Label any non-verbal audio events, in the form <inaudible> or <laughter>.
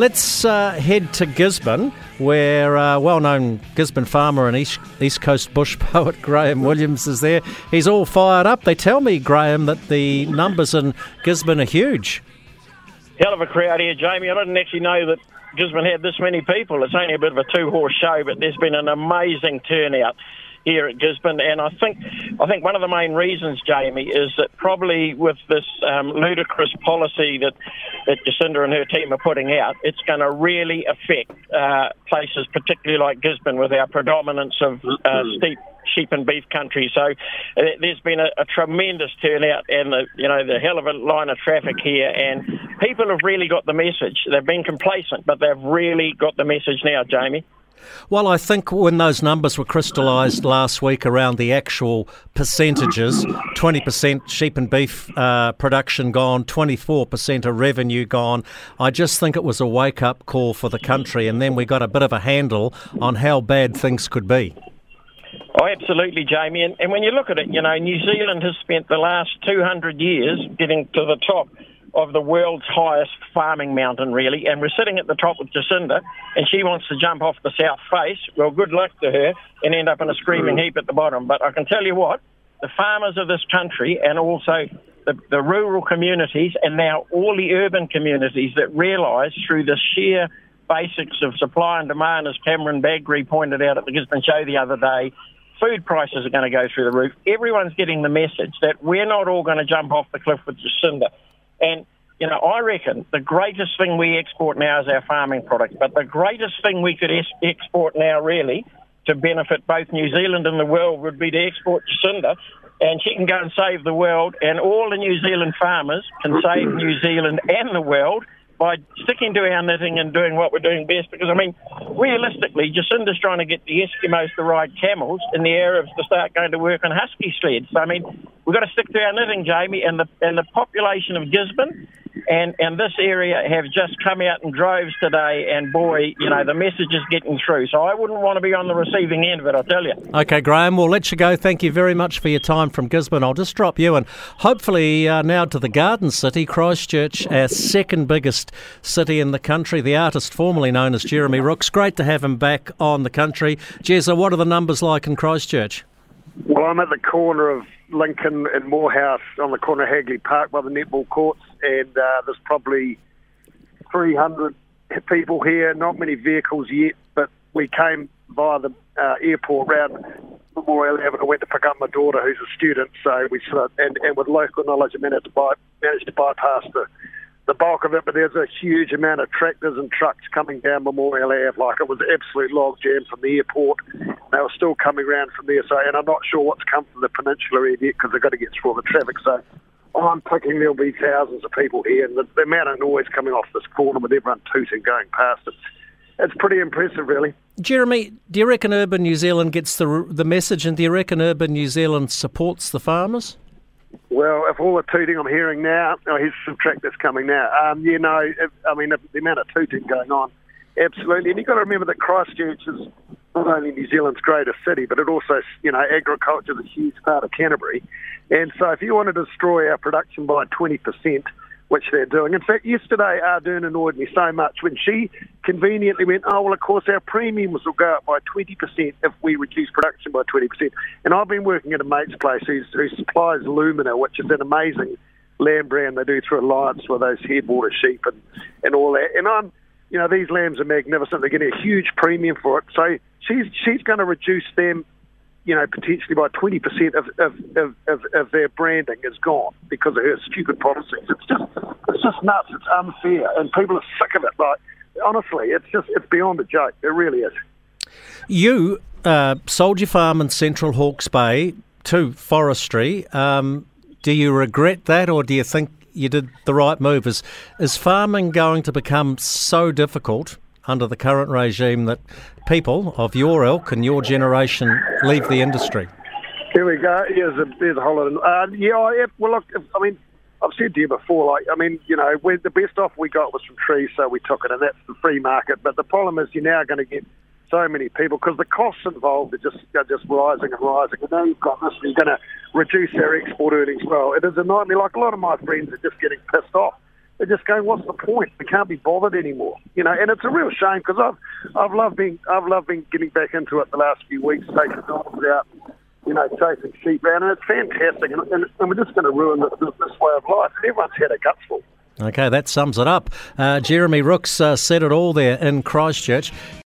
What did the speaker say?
let's uh, head to Gisborne, where uh, well-known Gisborne farmer and East, East Coast bush <laughs> poet Graeme Williams is there. He's all fired up. They tell me, Graeme, that the numbers in Gisborne are huge. Hell of a crowd here, Jamie. I didn't actually know that Gisborne had this many people. It's only a bit of a two-horse show, but there's been an amazing turnout here at Gisborne, and I think I think one of the main reasons, Jamie, is that probably with this um, ludicrous policy that that Jacinda and her team are putting out, it's going to really affect uh, places, particularly like Gisborne, with our predominance of uh, steep sheep and beef country. So uh, there's been a, a tremendous turnout and the, you know the hell of a line of traffic here, and people have really got the message. They've been complacent, but they've really got the message now, Jamie. Well, I think when those numbers were crystallised last week around the actual percentages 20% sheep and beef uh, production gone, 24% of revenue gone I just think it was a wake up call for the country, and then we got a bit of a handle on how bad things could be. Oh, absolutely, Jamie. And, and when you look at it, you know, New Zealand has spent the last 200 years getting to the top of the world's highest farming mountain, really, and we're sitting at the top with Jacinda, and she wants to jump off the south face. Well, good luck to her, and end up in a screaming mm. heap at the bottom. But I can tell you what, the farmers of this country, and also the, the rural communities, and now all the urban communities that realise through the sheer basics of supply and demand, as Cameron Bagrie pointed out at the Gisborne show the other day, food prices are going to go through the roof. Everyone's getting the message that we're not all going to jump off the cliff with Jacinda. And, you know, I reckon the greatest thing we export now is our farming product, but the greatest thing we could es- export now, really, to benefit both New Zealand and the world would be to export Jacinda, and she can go and save the world, and all the New Zealand farmers can save New Zealand and the world by sticking to our knitting and doing what we're doing best. Because, I mean, realistically, Jacinda's trying to get the Eskimos to ride camels and the Arabs to start going to work on husky sleds. So, I mean, we've got to stick to our knitting, Jamie, and the, and the population of Gisborne and, and this area have just come out in droves today, and boy, you know, the message is getting through. So I wouldn't want to be on the receiving end of it, I'll tell you. Okay, Graeme, we'll let you go. Thank you very much for your time from Gisborne. I'll just drop you and hopefully uh, now to the Garden City, Christchurch, our second biggest city in the country. The artist formerly known as Jeremy Rookes. Great to have him back on the country. Jezza, what are the numbers like in Christchurch? Well, I'm at the corner of Lincoln and Moorhouse on the corner of Hagley Park by the netball courts, and uh, there's probably 300 people here. Not many vehicles yet, but we came via the uh, airport round Memorial Avenue. Went to pick up my daughter, who's a student. So we sort of, and, and with local knowledge, I managed to, by, managed to bypass the the bulk of it, but there's a huge amount of tractors and trucks coming down Memorial Ave. Like it was absolute log jam from the airport. They were still coming around from there. So, and I'm not sure what's come from the peninsula area yet because they've got to get through all the traffic. So, I'm thinking there'll be thousands of people here, and the, the amount of noise coming off this corner with everyone tooting going past it's it's pretty impressive, really. Jeremy, do you reckon Urban New Zealand gets the the message, and do you reckon Urban New Zealand supports the farmers? Well, if all the tooting I'm hearing now, oh, here's some tractors coming now. Um, you know, if, I mean, the amount of tooting going on, absolutely. And you've got to remember that Christchurch is not only New Zealand's greatest city, but it also, you know, agriculture is a huge part of Canterbury. And so if you want to destroy our production by 20%, which they're doing. In fact, yesterday Ardern annoyed me so much when she conveniently went, oh, well, of course, our premiums will go up by 20% if we reduce production by 20%. And I've been working at a mate's place who supplies Lumina, which is an amazing lamb brand they do through Alliance with those headwater sheep and, and all that. And I'm, you know, these lambs are magnificent. They're getting a huge premium for it. So she's, she's going to reduce them you know, potentially by 20% of, of, of, of, of their branding is gone because of her stupid policies. It's just, it's just nuts. It's unfair, and people are sick of it. Like, honestly, it's just, it's beyond a joke. It really is. You uh, sold your farm in Central Hawke's Bay to forestry. Um, do you regret that, or do you think you did the right move? Is, is farming going to become so difficult under the current regime that people of your ilk and your generation leave the industry? Here we go. Here's a, here's a whole lot of. Uh, yeah, well, look, I mean, I've said to you before, like, I mean, you know, the best offer we got was from trees, so we took it, and that's the free market. But the problem is, you're now going to get so many people because the costs involved are just are just rising and rising. And now you've got this, you're going to reduce their export earnings. Well, it is a nightmare. Like a lot of my friends are just getting pissed off they're just going, "What's the point? We can't be bothered anymore." You know, and it's a real shame because I've I've loved being I've loved being getting back into it the last few weeks, taking dogs out, you know, chasing sheep around, and it's fantastic. And, and, and we're just going to ruin this, this, way of life. Everyone's had a gutsful. Okay, that sums it up. Uh, Jeremy Rookes uh, said it all there in Christchurch.